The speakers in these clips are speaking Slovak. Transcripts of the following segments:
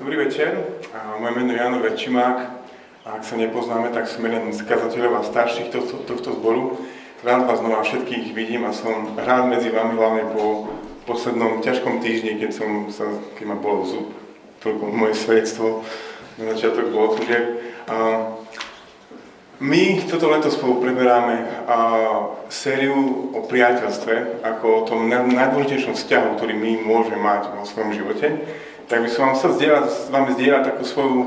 Dobrý večer, moje meno je Jano Večimák a ak sa nepoznáme, tak som jeden z kazateľov a starších tohto, tohto zboru. Rád vás znova všetkých vidím a som rád medzi vami, hlavne po poslednom ťažkom týždni, keď, som sa, keď ma bolo zub. Toľko moje svedectvo na začiatok bolo služieb. My toto leto spolu preberáme sériu o priateľstve ako o tom najdôležitejšom vzťahu, ktorý my môžeme mať vo svojom živote tak by som vám chcel zdieľať, s vami zdieľať takú svoju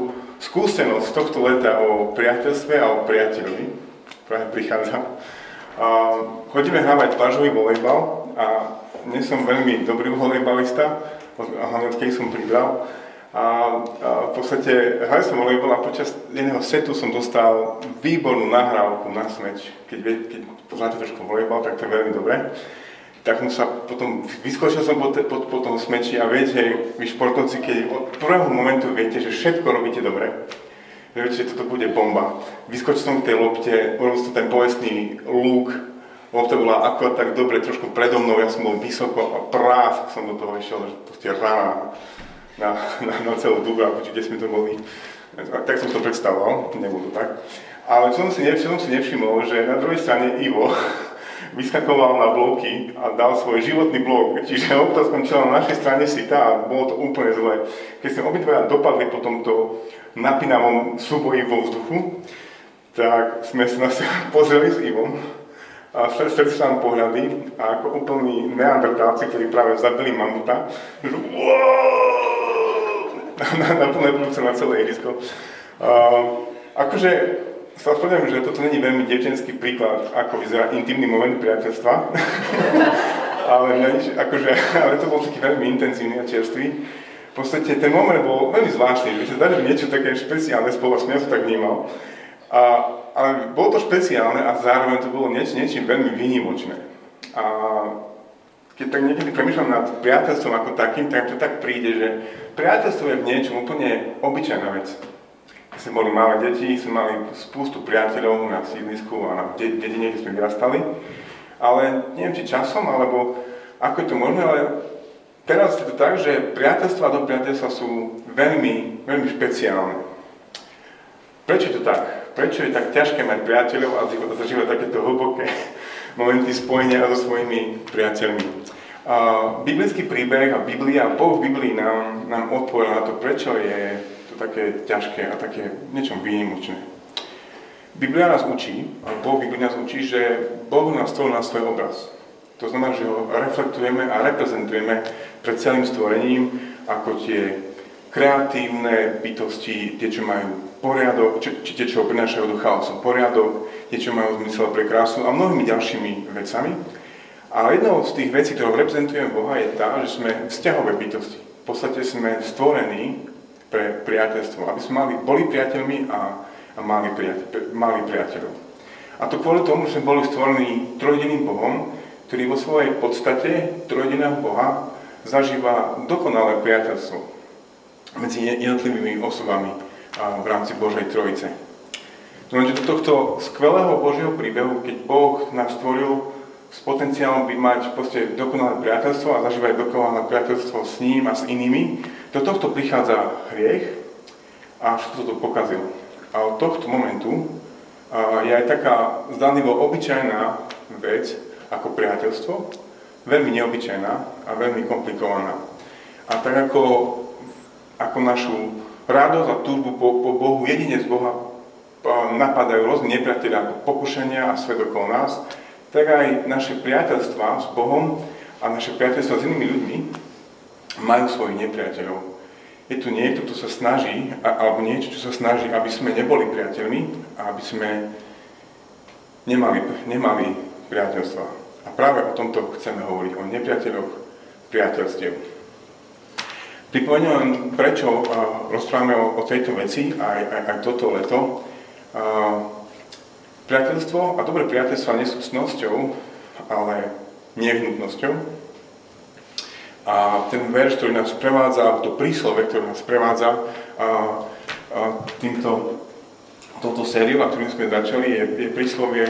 skúsenosť tohto leta o priateľstve a o priateľovi. Práve prichádza. A, chodíme hrávať plážový volejbal a nie som veľmi dobrý volejbalista, hlavne odkedy som pribral. A, a v podstate hrali som volejbal a počas jedného setu som dostal výbornú nahrávku na smeč. Keď, keď poznáte trošku volejbal, tak to je veľmi dobré tak som sa potom, vyskočil som po, po, po tom smeči a viete, vy športovci, keď od prvého momentu viete, že všetko robíte dobre, že viete, že toto bude bomba. Vyskočil som k tej lopte, urobil som ten bolestný lúk, lopta bola ako tak dobre, trošku predo mnou, ja som bol vysoko a prás som do toho išiel, že proste rána na, na, na celú Dubravku, kde sme to boli. Tak som to predstavoval, nebudú tak. Ale čo som si, čo som si nevšimol, že na druhej strane Ivo, vyskakoval na bloky a dal svoj životný blok. Čiže lopta skončila na našej strane sita a bolo to úplne zle. Keď sme obidvaja dopadli po tomto napínavom súboji vo vzduchu, tak sme sa na seba pozreli s Ivom a srdce nám pohľady a ako úplní neandertálci, ktorí práve zabili mamuta, že na, na plné na celé ihrisko. Uh, akože sa ospravedlňujem, že toto není veľmi devčenský príklad, ako vyzerá intimný moment priateľstva. ale, akože, ale to bol taký veľmi intenzívny a čerstvý. V podstate ten moment bol veľmi zvláštny, že sa že niečo také špeciálne spolu, som ja to tak vnímal. A, ale bolo to špeciálne a zároveň to bolo nieč, niečím veľmi výnimočné. A keď tak niekedy premýšľam nad priateľstvom ako takým, tak to tak príde, že priateľstvo je v niečom úplne obyčajná vec sme boli malé deti, sme mali spústu priateľov na sídlisku a na dedine, kde sme vyrastali. Ale neviem, či časom, alebo ako je to možné, ale teraz je to tak, že priateľstva do priateľstva sú veľmi, veľmi špeciálne. Prečo je to tak? Prečo je tak ťažké mať priateľov a zažívať takéto hlboké momenty spojenia so svojimi priateľmi? A biblický príbeh a Biblia, Boh v Biblii nám, nám odpovedal na to, prečo je to také ťažké a také niečom výnimočné. Biblia nás učí, a Boh Biblia nás učí, že Boh nás stvoril na svoj obraz. To znamená, že ho reflektujeme a reprezentujeme pred celým stvorením ako tie kreatívne bytosti, tie, čo majú poriadok, či, či tie, čo prinášajú do chaosu poriadok, tie, čo majú zmysel pre krásu a mnohými ďalšími vecami. A jednou z tých vecí, ktorou reprezentujeme Boha, je tá, že sme vzťahové bytosti. V podstate sme stvorení pre priateľstvo, aby sme mali, boli priateľmi a, a mali, priateľ, mali priateľov. A to kvôli tomu, že boli stvorení trojdeným Bohom, ktorý vo svojej podstate trojdeného Boha zažíva dokonalé priateľstvo medzi jednotlivými osobami v rámci Božej Trojice. Lenže do tohto skvelého Božieho príbehu, keď Boh nás stvoril s potenciálom by mať proste dokonalé priateľstvo a zažívať dokonalé priateľstvo s ním a s inými, do tohto prichádza hriech a všetko to pokazil. A od tohto momentu je aj taká zdanlivo obyčajná vec ako priateľstvo, veľmi neobyčajná a veľmi komplikovaná. A tak ako, ako našu radosť a túžbu po, po Bohu, jedine z Boha napadajú rôzne nepriateľe ako pokušenia a svet okolo nás, tak aj naše priateľstva s Bohom a naše priateľstva s inými ľuďmi majú svojich nepriateľov. Je tu niekto, kto sa snaží, alebo niečo, čo sa snaží, aby sme neboli priateľmi a aby sme nemali, nemali priateľstva. A práve o tomto chceme hovoriť, o nepriateľoch priateľstiev. Pripomeniem, prečo rozprávame o, o tejto veci aj, aj, aj toto leto. Priateľstvo a dobré priateľstva nie sú cnosťou, ale nehnutnosťou. A ten verš, ktorý nás prevádza, to príslove, ktoré nás prevádza a, a týmto, touto sériou, a ktorým sme začali, je, je príslovie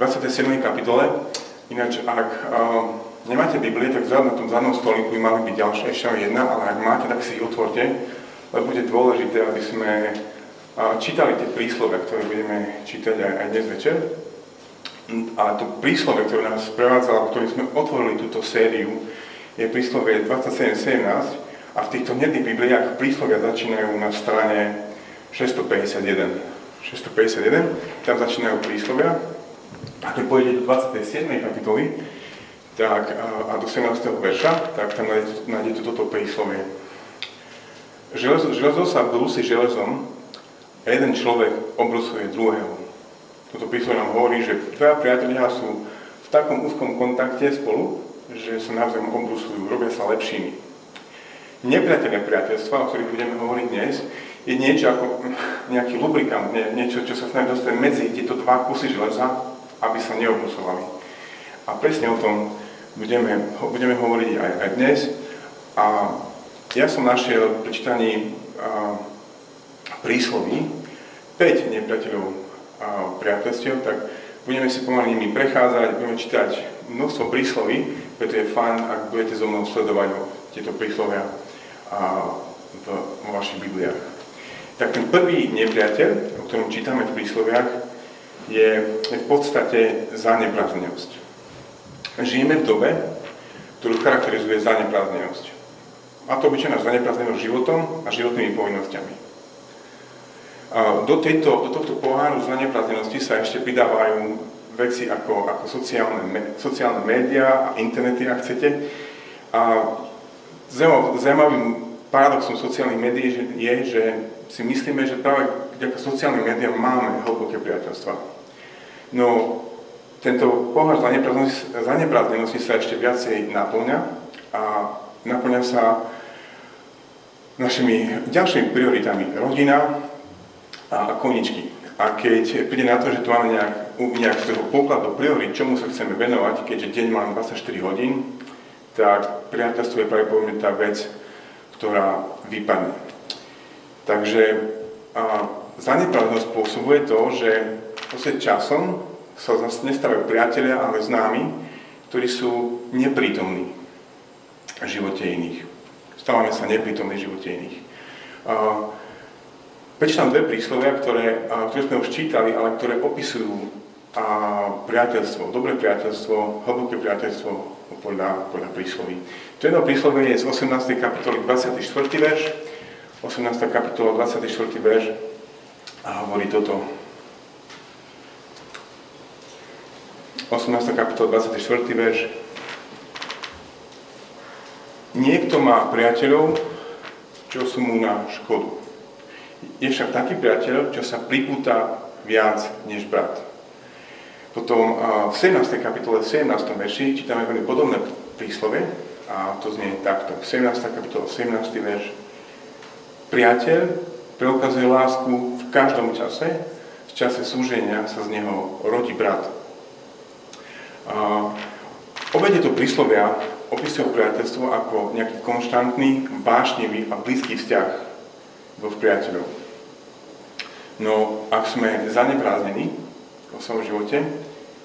27. kapitole. Ináč, ak a, nemáte Biblie, tak vzhľad na tom zadnom stolíku by mali byť ďalšia, ešte jedna, ale ak máte, tak si ich otvorte. lebo bude dôležité, aby sme čítali tie príslovia, ktoré budeme čítať aj, aj dnes večer. A to príslove, ktoré nás prevádzalo, ktorým sme otvorili túto sériu, je príslovie 27.17 a v týchto hnedých Bibliách príslovia začínajú na strane 651. 651, tam začínajú príslovia. A keď pôjdete do 27. kapitoly tak, a, a do 17. verša, tak tam nájdete, nájdete toto príslovie. Železo, železo sa brúsi železom a jeden človek obrusuje druhého. Toto príslovie nám hovorí, že dvaja priatelia sú v takom úzkom kontakte spolu, že sa navzájom obrusujú, robia sa lepšími. Nepriateľné priateľstva, o ktorých budeme hovoriť dnes, je niečo ako nejaký lubrikant, nie, niečo, čo sa snaží dostať medzi tieto dva kusy železa, aby sa neobrusovali. A presne o tom budeme, budeme hovoriť aj, aj dnes. A ja som našiel pri čítaní prísloví 5 nepriateľov priateľstiev, tak budeme si pomaly nimi prechádzať, budeme čítať množstvo prísloví, preto je fajn, ak budete so mnou sledovať tieto príslovia v, vo vašich Bibliách. Tak ten prvý nepriateľ, o ktorom čítame v prísloviach, je, v podstate zaneprázdnenosť. Žijeme v dobe, ktorú charakterizuje zaneprázdnenosť. A to obyčajná zaneprázdnenosť životom a životnými povinnosťami. Do, tejto, do tohto poháru zaneprázdnenosti sa ešte pridávajú veci ako, ako sociálne, sociálne médiá a internety, ak chcete. A zaujímavým paradoxom sociálnych médií je, že si myslíme, že práve vďaka sociálnym médiám máme hlboké priateľstva. No, tento pohľad zaneprázdnenosti sa ešte viacej naplňa a naplňa sa našimi ďalšími prioritami. Rodina, a koničky. A keď príde na to, že tu máme nejak, nejak z toho pokladu priorit, čomu sa chceme venovať, keďže deň má 24 hodín, tak priateľstvo je pravdepodobne tá vec, ktorá vypadne. Takže a zaneprázdnosť spôsobuje to, že proste časom sa zase nestávajú priatelia, ale známi, ktorí sú neprítomní v živote iných. Stávame sa neprítomní v živote iných. A Prečítam dve príslovia, ktoré, ktoré sme už čítali, ale ktoré opisujú a priateľstvo, dobré priateľstvo, hlboké priateľstvo podľa, podľa prísloví. To jedno príslovie je z 18. kapitoly 24. verš, 18. kapitola 24. verš a hovorí toto. 18. kapitola 24. verš. Niekto má priateľov, čo sú mu na škodu. Je však taký priateľ, čo sa pripúta viac než brat. Potom v 17. kapitole, 17. verši čítame veľmi podobné príslove a to znie takto. 17. kapitola, 17. verš. Priateľ preukazuje lásku v každom čase, v čase súženia sa z neho rodí brat. Obe tieto príslovia opisujú priateľstvo ako nejaký konštantný, vášnivý a blízky vzťah dvoch priateľov. No, ak sme zaneprázdnení vo svojom živote,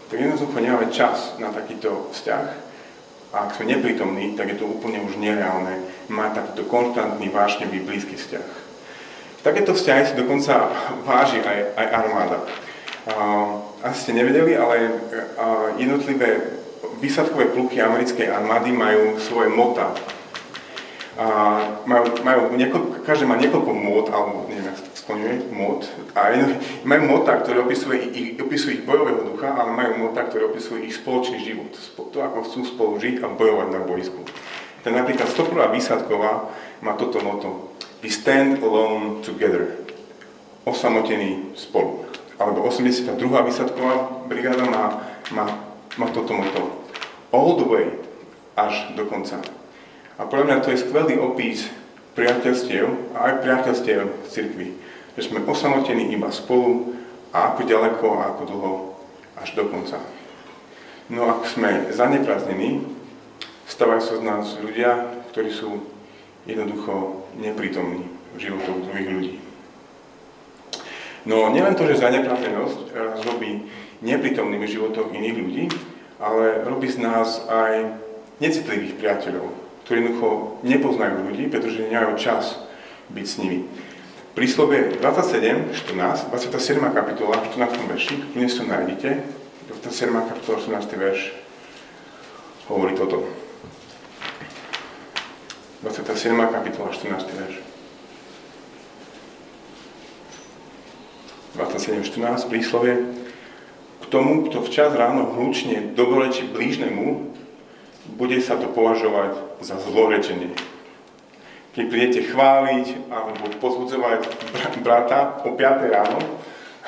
tak jednoducho nemáme čas na takýto vzťah a ak sme neprítomní, tak je to úplne už nereálne mať takýto konštantný, vášnevý, blízky vzťah. Takéto vzťahy si dokonca váži aj, aj armáda. Asi ste nevedeli, ale jednotlivé výsadkové pluky americkej armády majú svoje mota, majú, majú každý má niekoľko mód, alebo neviem, to skloňuje, mód. A majú mota, ktoré opisuje ich, opisuje ich bojového ducha, ale majú mota, ktoré opisuje ich spoločný život. To, ako chcú spolu žiť a bojovať na boisku. Ten napríklad 101. výsadková má toto moto. We stand alone together. Osamotení spolu. Alebo 82. výsadková brigáda má, má, má toto moto. All the way. Až do konca. A podľa mňa to je skvelý opis priateľstiev a aj priateľstiev v cirkvi. Že sme osamotení iba spolu a ako ďaleko a ako dlho až do konca. No ak sme zaneprázdnení, stávajú sa z nás ľudia, ktorí sú jednoducho neprítomní v životoch druhých ľudí. No nielen to, že zaneprázdnenosť robí neprítomnými v životoch iných ľudí, ale robí z nás aj necitlivých priateľov, ktorí jednoducho nepoznajú ľudí, pretože nemajú čas byť s nimi. Príslovie 27, 14, 27. kapitola, 14. verši, kľudne si to nájdete, 27. kapitola, 14. verš, hovorí toto. 27. kapitola, 14. verš. 27.14, príslovie. K tomu, kto včas ráno hlučne dobroleči blížnemu, bude sa to považovať za zlorečenie. Keď prídete chváliť alebo pozbudzovať brata o 5 ráno,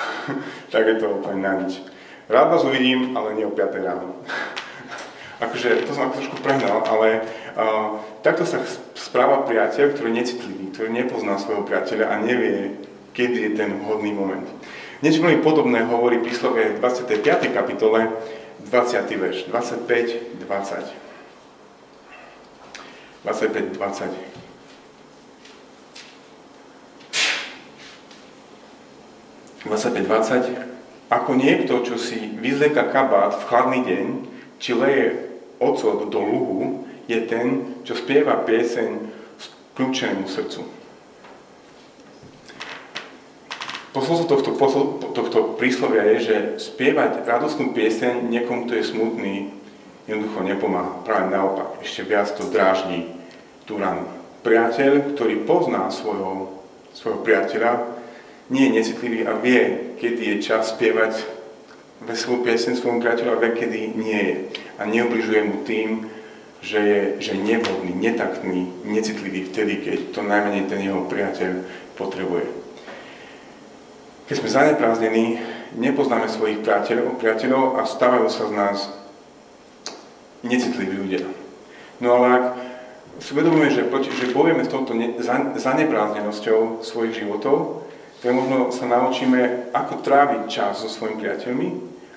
tak je to úplne na nič. Rád vás uvidím, ale nie o 5 ráno. akože, to som trošku prehnal, ale uh, takto sa správa priateľ, ktorý je necitlivý, ktorý nepozná svojho priateľa a nevie, kedy je ten vhodný moment. Niečo veľmi podobné hovorí príslovie 25. kapitole, 20. verš, 25, 20. 25, 20. Ako niekto, čo si vyzleka kabát v chladný deň, či leje ocot do luhu, je ten, čo spieva pieseň s kľúčenému srdcu. Posolstvo tohto, posol, tohto príslovia je, že spievať radostnú pieseň niekomu, kto je smutný, jednoducho nepomáha. Práve naopak, ešte viac to dráždi tú ranu. Priateľ, ktorý pozná svojho, svojho priateľa, nie je necitlivý a vie, kedy je čas spievať veselú pieseň svojmu priateľu a vie, kedy nie je. A neobližuje mu tým, že je, že nevhodný, netaktný, necitlivý vtedy, keď to najmenej ten jeho priateľ potrebuje. Keď sme zaneprázdnení, nepoznáme svojich priateľov, priateľov a stávajú sa z nás necitliví ľudia. No ale ak si uvedomujeme, že, že bojujeme s touto ne, svojich životov, tak možno sa naučíme, ako tráviť čas so svojimi priateľmi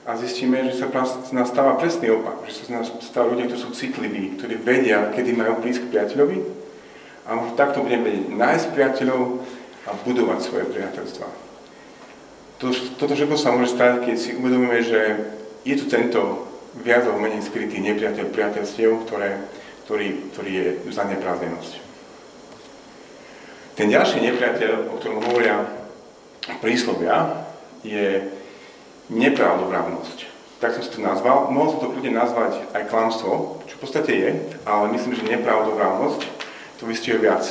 a zistíme, že sa nás stáva presný opak, že sa nás stávajú ľudia, ktorí sú citliví, ktorí vedia, kedy majú prísť k priateľovi a možno takto budeme vedieť nájsť priateľov a budovať svoje priateľstva. Toto všetko sa môže stať, keď si uvedomíme, že je tu tento viac alebo menej skrytý nepriateľ priateľstiev, ktoré, ktorý, ktorý je zaneprázdnenosť. Ten ďalší nepriateľ, o ktorom hovoria príslovia, je nepravdovravnosť. Tak som si to nazval. Mohol som to kľudne nazvať aj klamstvo, čo v podstate je, ale myslím, že nepravdovravnosť to vystihuje viac.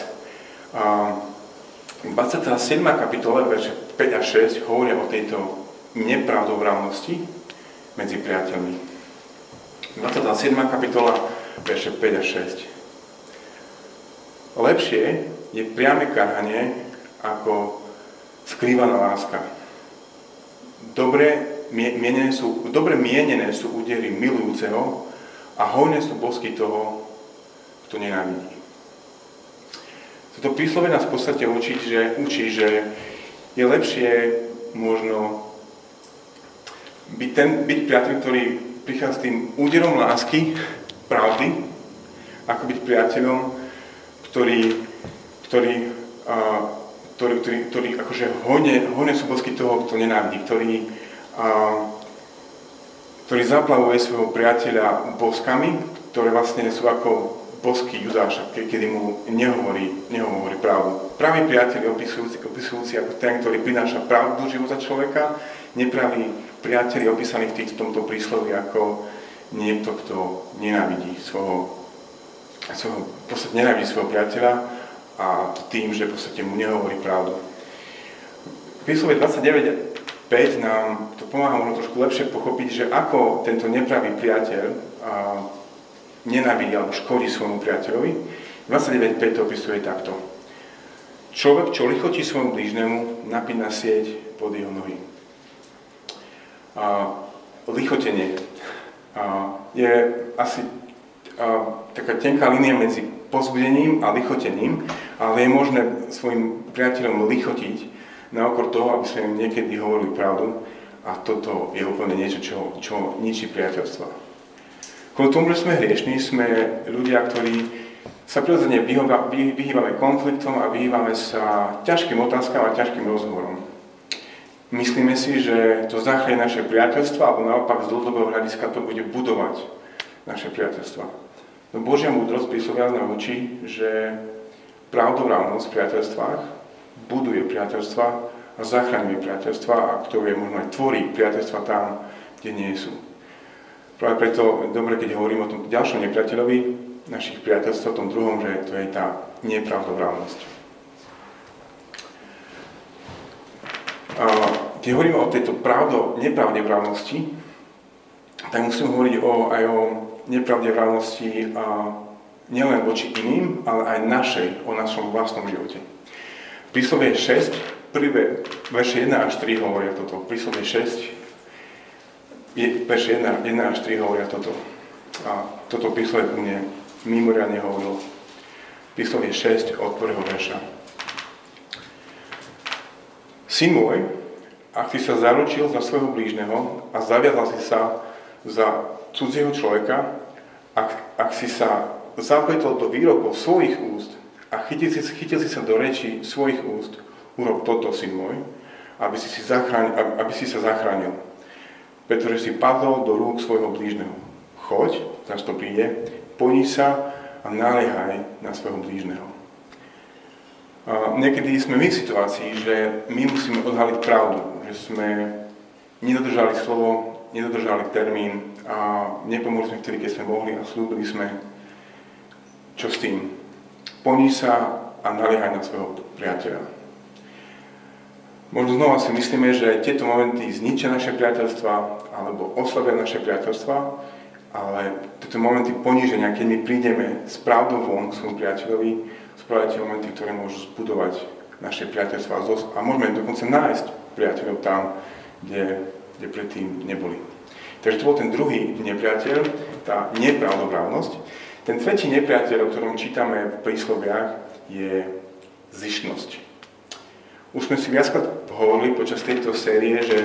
27. kapitola, verše 5 a 6 hovoria o tejto nepravdovravnosti medzi priateľmi. 27. kapitola, verše 5 a 6. Lepšie je priame karhanie ako skrývaná láska. Dobre mienené sú, dobre mienené sú údery milujúceho a hojné sú bosky toho, kto nenávidí. Toto príslove nás v podstate učí, že, učí, že je lepšie možno byť, ten, byť priateľ, ktorý prichádza s tým úderom lásky, pravdy, ako byť priateľom, ktorý, ktorý, a, ktorý, ktorý, ktorý akože hodne, hodne sú bosky toho, kto nenávidí, ktorý, a, ktorý zaplavuje svojho priateľa boskami, ktoré vlastne sú ako bosky Judáša, kedy mu nehovorí, nehovorí pravdu. Pravý priateľ opisujúci, opisujúci ako ten, ktorý prináša pravdu do života človeka, nepravý priateľ je opísaný v, tých, v tomto príslovi ako niekto, kto nenávidí svojho, svojho, v podstate nenávidí svojho priateľa a tým, že v podstate mu nehovorí pravdu. Príslove 29.5 nám to pomáha možno trošku lepšie pochopiť, že ako tento nepravý priateľ a, nenávidí alebo škodí svojmu priateľovi. 29.5 to opisuje takto. Človek, čo lichotí svojmu blížnemu, napína sieť pod jeho nohy. Lichotenie je asi taká tenká línia medzi pozbudením a lichotením, ale je možné svojim priateľom lichotiť na okor toho, aby sme im niekedy hovorili pravdu a toto je úplne niečo, čo, čo ničí priateľstva. Kvôli tomu, že sme hriešní, sme ľudia, ktorí sa prirodzene vyhýbame konfliktom a vyhýbame sa ťažkým otázkam a ťažkým rozhovorom. Myslíme si, že to zachráni naše priateľstva, alebo naopak z dlhodobého hľadiska to bude budovať naše priateľstva. No Božia múdrosť príslovia nám učí, že pravdovravnosť v priateľstvách, buduje priateľstva a zachraňuje priateľstva a ktoré možno aj tvorí priateľstva tam, kde nie sú. Práve preto dobre, keď hovorím o tom ďalšom nepriateľovi našich priateľstv, o tom druhom, že to je tá nepravdovravnosť. A keď hovoríme o tejto pravdo, nepravdevravnosti, tak musím hovoriť o, aj o nepravdevravnosti a nielen voči iným, ale aj našej, o našom vlastnom živote. Príslovie 6, prvé verše 1 až 3 hovoria toto. Príslovie 6, verše 1, 1 až 3 hovoria toto. A toto príslovie u mne mimoriadne hovorilo. Príslovie 6 od prvého verša. Syn môj, ak si sa zaručil za svojho blížneho a zaviazal si sa za cudzieho človeka, ak, ak si sa zapletol do výrokov svojich úst a chytil si, chytil si sa do reči svojich úst, urob toto, syn môj, aby si, si, zachráň, aby si sa zachránil pretože si padol do rúk svojho blížneho. Choď, teraz to príde, poní sa a naliehaj na svojho blížneho. A niekedy sme my v situácii, že my musíme odhaliť pravdu, že sme nedodržali slovo, nedodržali termín a nepomohli sme vtedy, keď sme mohli a slúbili sme, čo s tým. Poní sa a naliehaj na svojho priateľa. Možno znova si myslíme, že tieto momenty zničia naše priateľstva alebo oslabia naše priateľstva, ale tieto momenty poníženia, keď my prídeme s pravdou von k svojmu priateľovi, sú tie momenty, ktoré môžu zbudovať naše priateľstva a môžeme dokonca nájsť priateľov tam, kde, kde predtým neboli. Takže to bol ten druhý nepriateľ, tá nepravdovrávnosť. Ten tretí nepriateľ, o ktorom čítame v prísloviach, je zišnosť. Už sme si viackrát hovorili počas tejto série, že,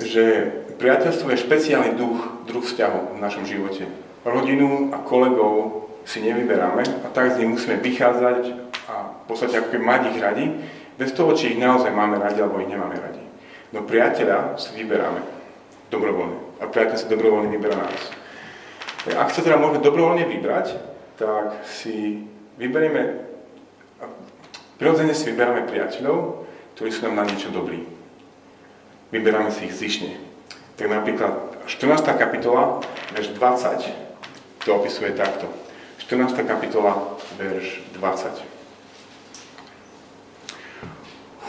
že priateľstvo je špeciálny duch, druh vzťahu v našom živote. Rodinu a kolegov si nevyberáme a tak z nich musíme vychádzať a v podstate ako mať ich radi, bez toho, či ich naozaj máme radi alebo ich nemáme radi. No priateľa si vyberáme dobrovoľne a priateľ si dobrovoľne vyberá nás. Ak sa teda môžeme dobrovoľne vybrať, tak si vyberieme Prirodzene si vyberáme priateľov, ktorí sú nám na niečo dobrí. Vyberáme si ich zišne. Tak napríklad 14. kapitola, verš 20, to opisuje takto. 14. kapitola, verš 20.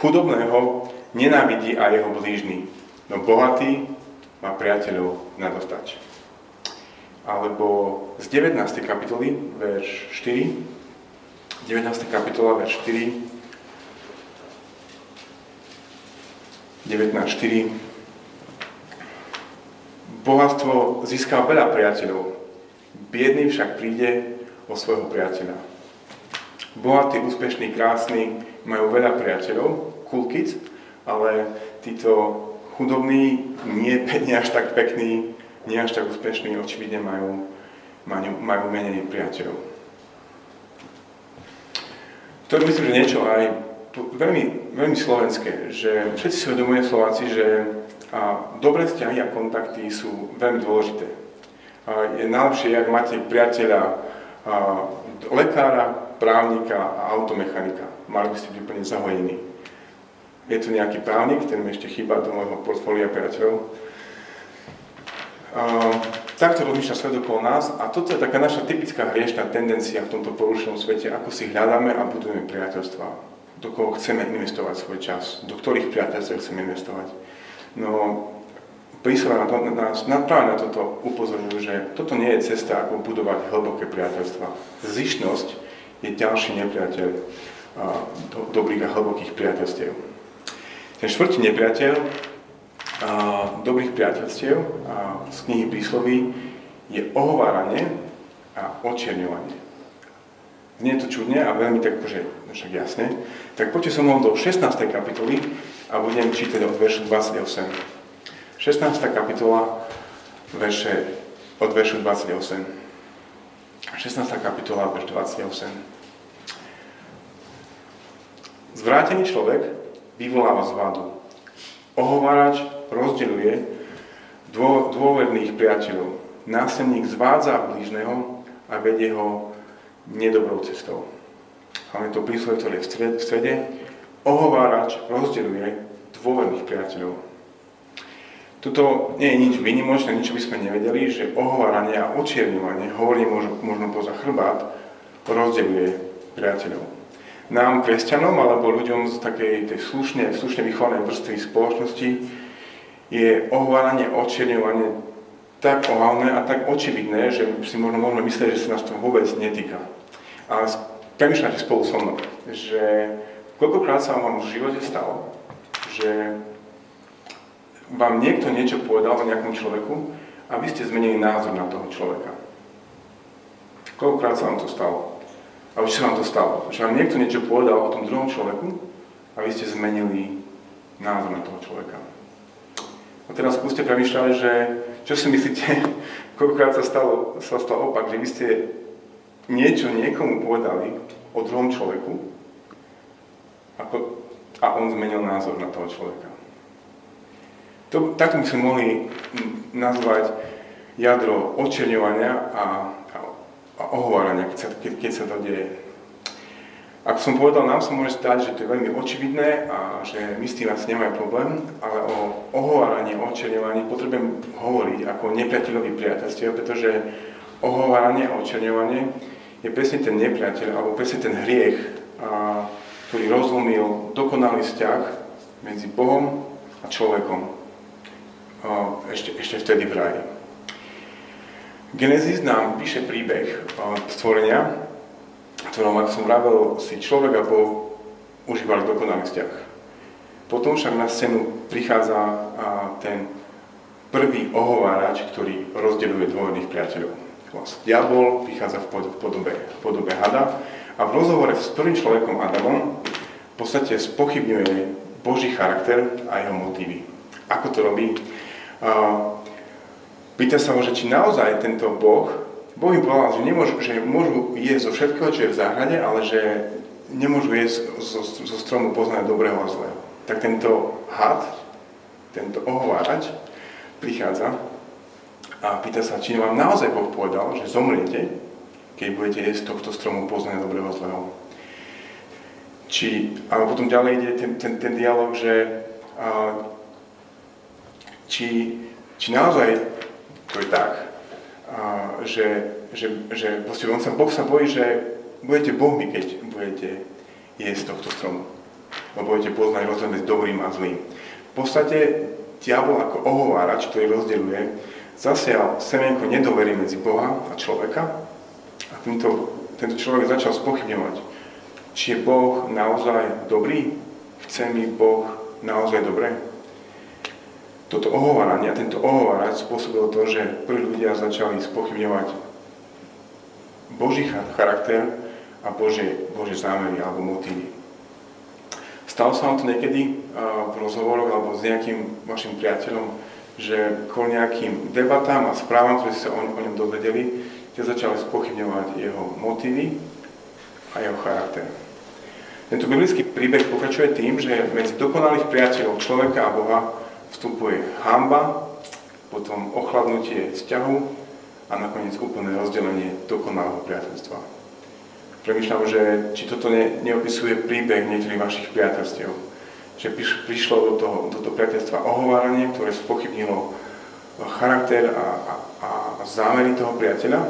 Chudobného nenávidí a jeho blížny, no bohatý má priateľov na dostač. Alebo z 19. kapitoly, verš 4, 19. kapitola, verš 4, 19.4. Bohatstvo získa veľa priateľov, biedný však príde o svojho priateľa. Bohatí, úspešní, krásni majú veľa priateľov, cool kids, ale títo chudobní, nie, nie až tak pekní, nie až tak úspešní, očividne majú, majú, majú menej priateľov. To je myslím, že niečo aj veľmi, veľmi slovenské, že všetci si uvedomujú Slováci, že a dobré vzťahy a kontakty sú veľmi dôležité. A je najlepšie, ak máte priateľa a lekára, právnika a automechanika. Mali by ste byť úplne zahojení. Je tu nejaký právnik, ten mi ešte chýba do môjho portfólia priateľov. A, takto rozmýšľa svet okolo nás a toto je taká naša typická hriešná tendencia v tomto porušenom svete, ako si hľadáme a budujeme priateľstva, do koho chceme investovať svoj čas, do ktorých priateľstv chceme investovať. No, príslovia na to, nás na, práve na toto upozorňujú, že toto nie je cesta, ako budovať hlboké priateľstva. Zišnosť je ďalší nepriateľ a, do, dobrých a hlbokých priateľstiev. Ten štvrtý nepriateľ dobrých priateľstiev a z knihy prísloví je ohováranie a očierňovanie. Znie to čudne a veľmi tak, že však jasne. Tak poďte so mnou do 16. kapitoly a budem čítať od veršu 28. 16. kapitola, verše, od veršu 28. 16. kapitola, verš 28. Zvrátený človek vyvoláva zvadu. Ohovárač rozdeľuje dô, dôverných priateľov. Násilník zvádza blížneho a vedie ho nedobrou cestou. Máme to príslovie, ktoré je v strede, v strede. Ohovárač rozdeľuje dôverných priateľov. Toto nie je nič vynimočné, nič by sme nevedeli, že ohováranie a očierňovanie, hovorím možno, poza chrbát, rozdeľuje priateľov. Nám, kresťanom, alebo ľuďom z takej tej slušne, slušne vychovanej vrstvy spoločnosti, je ohováranie a očierňovanie tak ohavné a tak očividné, že si možno môžeme myslieť, že sa nás to vôbec netýka. Ale premýšľate spolu so mnou, že koľkokrát sa vám v živote stalo, že vám niekto niečo povedal o nejakom človeku a vy ste zmenili názor na toho človeka. Koľkokrát sa vám to stalo? A už sa vám to stalo, že vám niekto niečo povedal o tom druhom človeku a vy ste zmenili názor na toho človeka. A teraz skúste premýšľať, že čo si myslíte, koľkokrát sa stalo, sa stalo opak, že vy ste niečo niekomu povedali o druhom človeku a on zmenil názor na toho človeka. To, takto by sme mohli nazvať jadro očerňovania a ohovárania, keď sa, keď, keď sa to deje. Ako som povedal, nám sa môže stať, že to je veľmi očividné a že my s tým asi nemajú problém, ale o ohováranie, o očerňovaní potrebujem hovoriť ako nepriateľový priateľstiev, pretože ohováranie a očerňovanie je presne ten nepriateľ, alebo presne ten hriech, a, ktorý rozlomil dokonalý vzťah medzi Bohom a človekom ešte, ešte vtedy v raji. Genesis nám píše príbeh stvorenia, ktorom, ako som vravel, si človek a Boh užívali dokonalý vzťah. Potom však na scénu prichádza ten prvý ohovárač, ktorý rozdeľuje dôvodných priateľov. Diabol prichádza v podobe, v podobe hada a v rozhovore s prvým človekom Adamom v podstate spochybňuje Boží charakter a jeho motívy. Ako to robí? Pýta sa ho, či naozaj tento Boh, Boh im povedal, že, nemôžu, že môžu jesť zo všetkého, čo je v záhrade, ale že nemôžu jesť zo, zo stromu poznať dobrého a zlého. Tak tento had, tento ohovárač, prichádza a pýta sa, či vám naozaj Boh povedal, že zomriete, keď budete jesť tohto stromu poznania dobrého a zlého. Či, ale potom ďalej ide ten, ten, ten dialog, že a, či, či naozaj to je tak, že, že, že proste on sa, Boh sa bojí, že budete bohmi, keď budete jesť tohto stromu. Lebo budete poznať rozdiel medzi dobrým a zlým. V podstate diabol ako ohovárač, ktorý rozdeľuje, zasial semienko nedovery medzi Boha a človeka a tento, tento človek začal spochybňovať, či je Boh naozaj dobrý, chce mi Boh naozaj dobré toto ohováranie a tento ohovárač spôsobil to, že prví ľudia začali spochybňovať Boží charakter a Božie, Božie zámery alebo motívy. Stalo sa vám to niekedy v rozhovoroch alebo s nejakým vašim priateľom, že kvôli nejakým debatám a správam, ktoré ste sa o, ňom dozvedeli, ste začali spochybňovať jeho motívy a jeho charakter. Tento biblický príbeh pokračuje tým, že medzi dokonalých priateľov človeka a Boha vstupuje hamba, potom ochladnutie vzťahu a nakoniec úplné rozdelenie dokonalého priateľstva. Premýšľam, že či toto ne, neopisuje príbeh niektorých vašich priateľstiev. Že prišlo do toho, do toho priateľstva ohováranie, ktoré spochybnilo charakter a, a, a zámery toho priateľa.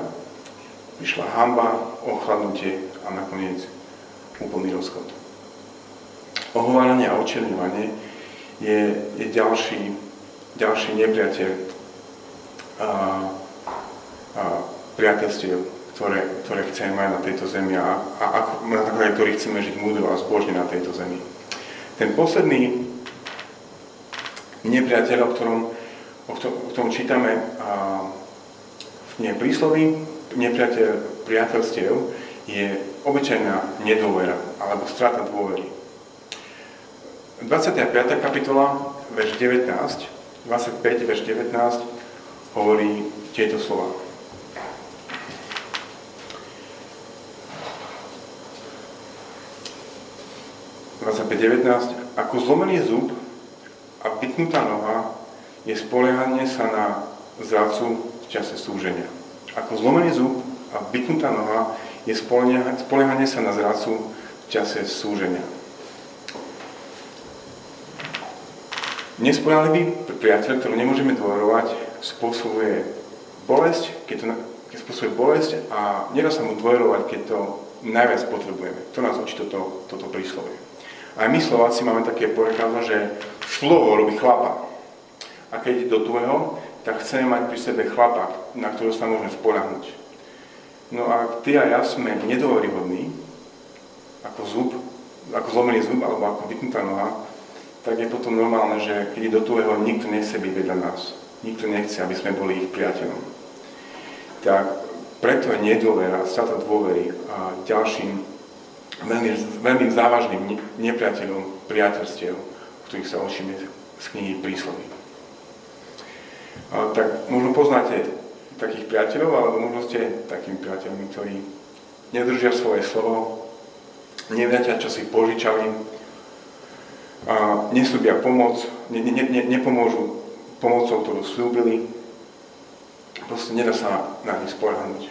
Prišla hamba, ochladnutie a nakoniec úplný rozchod. Ohováranie a očerňovanie je, je ďalší, ďalší nepriateľ a, a priateľstiev, ktoré, ktoré chceme mať na tejto zemi a, a ako, na základe ktorých chceme žiť múdro a zbožne na tejto zemi. Ten posledný nepriateľ, o ktorom, o ktorom, o ktorom čítame a, v nie prísloví, nepriateľ priateľstiev je obyčajná nedôvera alebo strata dôvery. 25. kapitola, verš 19, 25, verš 19 hovorí tieto slova. Ako zlomený zub a vytnutá noha je spoliehanie sa na zradcu v čase súženia. Ako zlomený zub a vytnutá noha je spoliehanie sa na zradcu v čase súženia. Nespoľahlivý priateľ, ktorú nemôžeme dôverovať, spôsobuje bolesť, keď to keď spôsobuje bolesť a nedá sa mu dôverovať, keď to najviac potrebujeme. To nás učí toto, toto príslovie. Aj my Slováci máme také porekadlo, že slovo robí chlapa. A keď ide do tvojho, tak chceme mať pri sebe chlapa, na ktorého sa môžeme spolahnuť. No a ty a ja sme nedôveryhodní, ako zub, ako zlomený zub alebo ako vytnutá noha, tak je potom normálne, že keď do tvojho, nikto nechce byť vedľa nás. Nikto nechce, aby sme boli ich priateľom. Tak preto je nedôvera, strata dôvery a ďalším veľmi, veľmi závažným nepriateľom priateľstiev, ktorých sa učíme z knihy príslovy. A, tak možno poznáte takých priateľov, alebo možno ste takými priateľmi, ktorí nedržia svoje slovo, neviatia, čo si požičali, a neslúbia pomoc, ne, ne, ne, nepomôžu pomocou, ktorú slúbili. Proste nedá sa na nich spoľahnúť.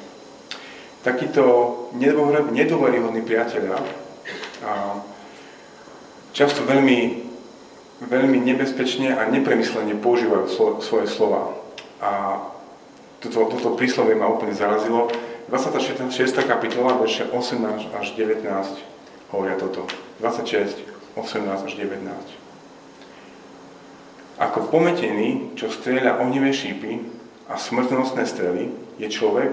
Takíto nedôveryhodní priatelia a často veľmi, veľmi nebezpečne a nepremyslene používajú slo, svoje slova. A toto, toto príslovie ma úplne zarazilo. 26. kapitola, verše 18 až 19 hovoria toto. 26, 18 až 19. Ako pometený, čo strieľa ohnivé šípy a smrtnostné strely, je človek,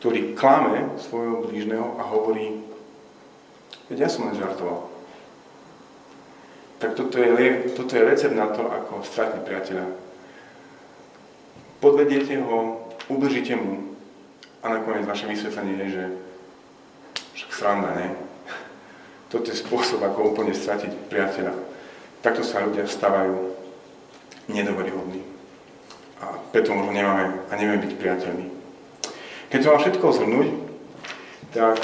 ktorý klame svojho blížneho a hovorí, veď ja som len žartoval. Tak toto je, toto je recept na to, ako stratiť priateľa. Podvediete ho, ublížite mu a nakoniec vaše vysvetlenie je, že však sranda, ne? Toto je spôsob, ako úplne stratiť priateľa. Takto sa ľudia stávajú nedoveryhodní. A preto možno nemáme a nevieme byť priateľmi. Keď to mám všetko zhrnúť, tak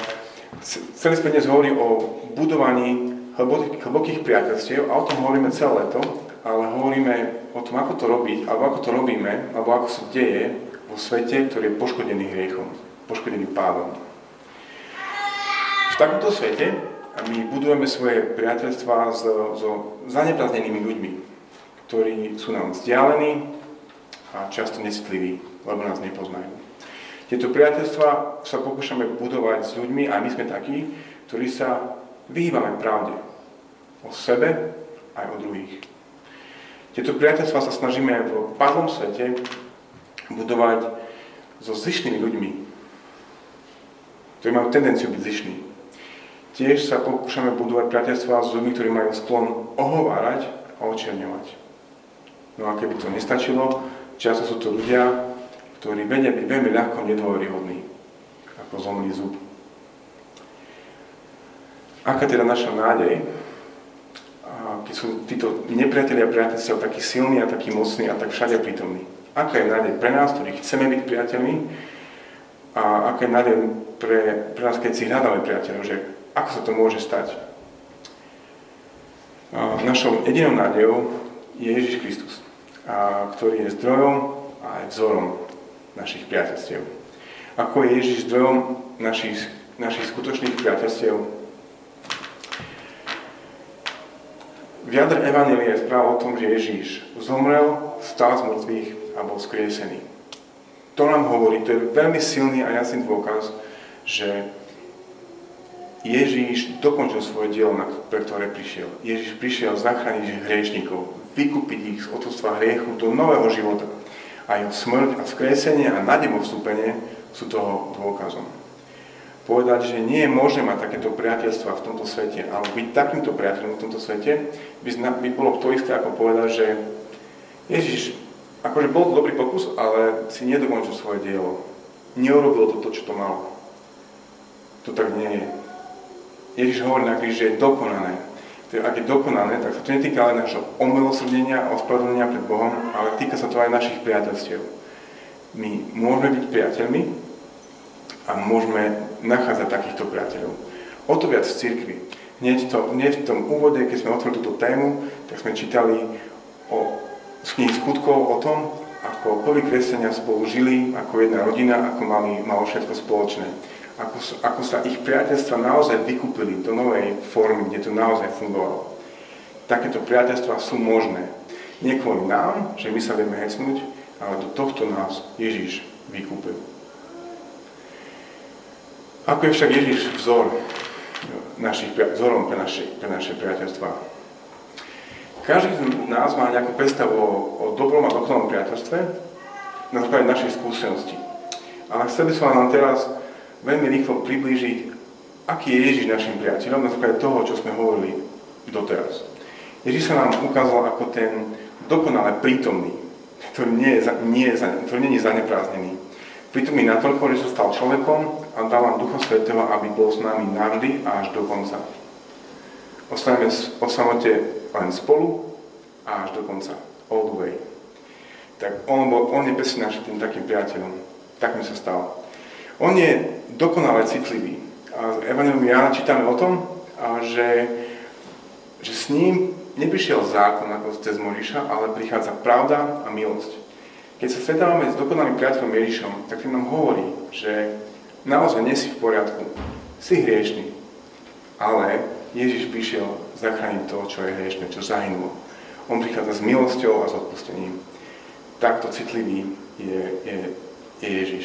celý sme dnes hovorí o budovaní hlbokých priateľstiev a o tom hovoríme celé leto, ale hovoríme o tom, ako to robiť, alebo ako to robíme, alebo ako sa deje vo svete, ktorý je poškodený hriechom, poškodený pádom. V takomto svete my budujeme svoje priateľstvá so, so zaneprázdnenými ľuďmi, ktorí sú nám vzdialení a často necitliví, lebo nás nepoznajú. Tieto priateľstva sa pokúšame budovať s ľuďmi a my sme takí, ktorí sa vyhýbame pravde o sebe aj o druhých. Tieto priateľstva sa snažíme v padlom svete budovať so zišnými ľuďmi, ktorí majú tendenciu byť zišní. Tiež sa pokúšame budovať priateľstvá s ľuďmi, ktorí majú sklon ohovárať a očierňovať. No a keby to nestačilo, často sú to ľudia, ktorí vedia byť veľmi ľahko nedôveryhodní, ako zlomný zub. Aká teda naša nádej, keď sú títo nepriatelia a priateľstva takí silní a takí mocní a tak všade prítomní? Aká je nádej pre nás, ktorí chceme byť priateľmi? A aká je nádej pre, pre nás, keď si hľadáme priateľov, že ako sa to môže stať? Našou jedinou nádejou je Ježiš Kristus, ktorý je zdrojom a aj vzorom našich priateľstiev. Ako je Ježiš zdrojom našich, našich skutočných priateľstiev? V jadre Evangelia je správa o tom, že Ježíš zomrel, stál z mŕtvych a bol skriesený. To nám hovorí, to je veľmi silný a jasný dôkaz, že Ježíš dokončil svoje dielo, pre ktoré prišiel. Ježíš prišiel zachrániť hriešnikov, vykúpiť ich z otrstva hriechu do nového života. A jeho smrť a vzkresenie a nadebo vstúpenie sú toho dôkazom. Povedať, že nie je možné mať takéto priateľstva v tomto svete, ale byť takýmto priateľom v tomto svete, by, by bolo to isté ako povedať, že Ježiš, akože bol to dobrý pokus, ale si nedokončil svoje dielo. Neurobil to to, čo to malo. To tak nie je. Ježiš hovorí na kríži, že je dokonané. Ak je dokonané, tak sa to netýka len našho omilosrdenia a ospravedlenia pred Bohom, ale týka sa to aj našich priateľstiev. My môžeme byť priateľmi a môžeme nachádzať takýchto priateľov. O to viac v cirkvi. Hneď, to, hneď v tom úvode, keď sme otvorili túto tému, tak sme čítali o, z knihy skutkov o tom, ako prví kresťania spolu žili ako jedna rodina, ako mali, malo všetko spoločné. Ako, ako sa ich priateľstva naozaj vykúpili do novej formy, kde to naozaj fungovalo. Takéto priateľstva sú možné. Nie kvôli nám, že my sa vieme hecnúť, ale do tohto nás Ježiš vykúpil. Ako je však Ježiš vzor našich, vzorom pre naše, pre naše priateľstva? Každý z nás má nejakú predstavu o, o dobrom a dokonalom priateľstve na základe našej skúsenosti. Ale chcel by som vám teraz veľmi rýchlo priblížiť, aký je Ježiš našim priateľom na základe toho, čo sme hovorili doteraz. Ježiš sa nám ukázal ako ten dokonale prítomný, ktorý nie je, nie je, ktorý nie je zaneprázdnený. Prítomný natoľko, že sa stal človekom a dal nám Ducha Svetého, aby bol s nami navždy a až do konca. Ostaneme o samote len spolu a až do konca. All the way. Tak on, bol, on je presne našim tým takým priateľom. Tak mi sa stal. On je dokonale citlivý. A v Evangelium Jána čítame o tom, že, že s ním neprišiel zákon ako cez Moriša, ale prichádza pravda a milosť. Keď sa stretávame s dokonalým priateľom Ježišom, tak tým nám hovorí, že naozaj nie si v poriadku, si hriešný, ale Ježiš prišiel zachrániť to, čo je hriešne, čo zahynulo. On prichádza s milosťou a s odpustením. Takto citlivý je, je, je Ježiš.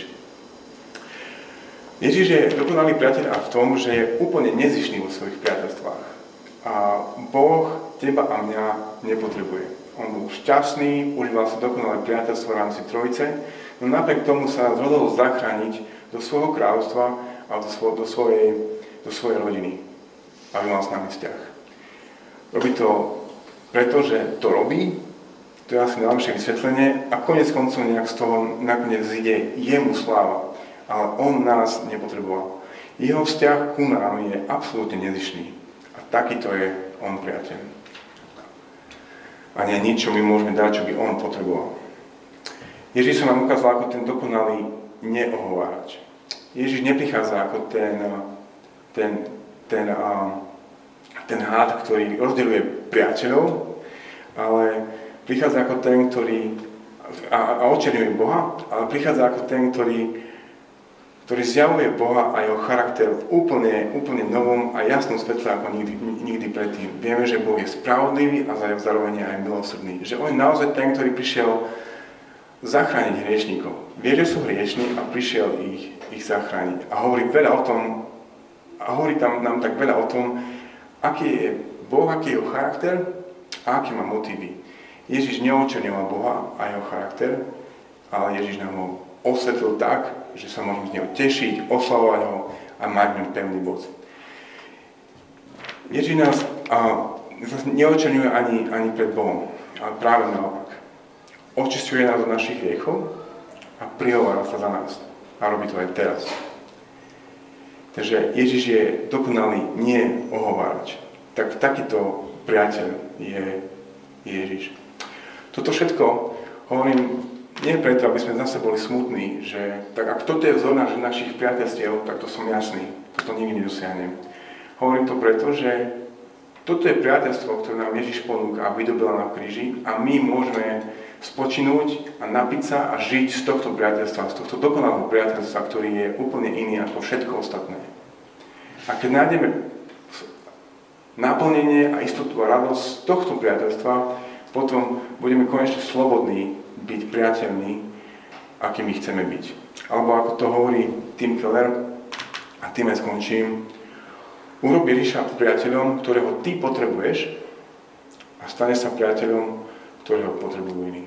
Ježiš je dokonalý priateľ a v tom, že je úplne nezišný vo svojich priateľstvách. A Boh teba a mňa nepotrebuje. On bol šťastný, užíval si dokonalé priateľstvo v rámci Trojice, no napriek tomu sa rozhodol zachrániť do svojho kráľovstva a do, svo, do, svojej, do svojej rodiny, aby mal s nami vzťah. Robí to preto, že to robí, to je asi najlepšie vysvetlenie a konec koncov nejak z toho nakoniec ide jemu sláva ale on nás nepotreboval. Jeho vzťah ku nám je absolútne nezišný. A takýto je on priateľ. A nie nič, my môžeme dať, čo by on potreboval. Ježiš sa nám ukázal ako ten dokonalý neohovárač. Ježiš neprichádza ako ten, ten, ten, ten hád, ktorý rozdeľuje priateľov, ale prichádza ako ten, ktorý a, a očerňuje Boha, ale prichádza ako ten, ktorý ktorý zjavuje Boha a jeho charakter v úplne, úplne novom a jasnom svetle ako nikdy, nikdy predtým. Vieme, že Boh je spravodlivý a zároveň aj milosrdný. Že on je naozaj ten, ktorý prišiel zachrániť hriešníkov. Vie, že sú hriešní a prišiel ich, ich zachrániť. A hovorí veľa o tom, a hovorí tam nám tak veľa o tom, aký je Boh, aký je jeho charakter a aké má motívy. Ježiš neočerňoval Boha a jeho charakter, ale Ježiš nám ho osvetlil tak, že sa môžeme z neho tešiť, oslavovať ho a mať ňom pevný bod. Ježíš nás a, neočerňuje ani, ani pred Bohom, ale práve naopak. Očistuje nás od našich hriechov a prihovára sa za nás. A robí to aj teraz. Takže Ježiš je dokonalý nie ohovárač. Tak takýto priateľ je Ježiš. Toto všetko hovorím nie preto, aby sme zase boli smutní, že tak ak toto je vzor našich priateľstiev, tak to som jasný, toto nikdy nedosiahnem. Hovorím to preto, že toto je priateľstvo, ktoré nám Ježiš ponúka a vydobila na kríži a my môžeme spočinúť a napiť sa a žiť z tohto priateľstva, z tohto dokonalého priateľstva, ktorý je úplne iný ako všetko ostatné. A keď nájdeme naplnenie a istotu a radosť z tohto priateľstva, potom budeme konečne slobodní byť priateľmi, akými chceme byť. Alebo ako to hovorí Tim Keller, a tým aj skončím, urob Ježiša priateľom, ktorého ty potrebuješ a stane sa priateľom, ktorého potrebujú iní.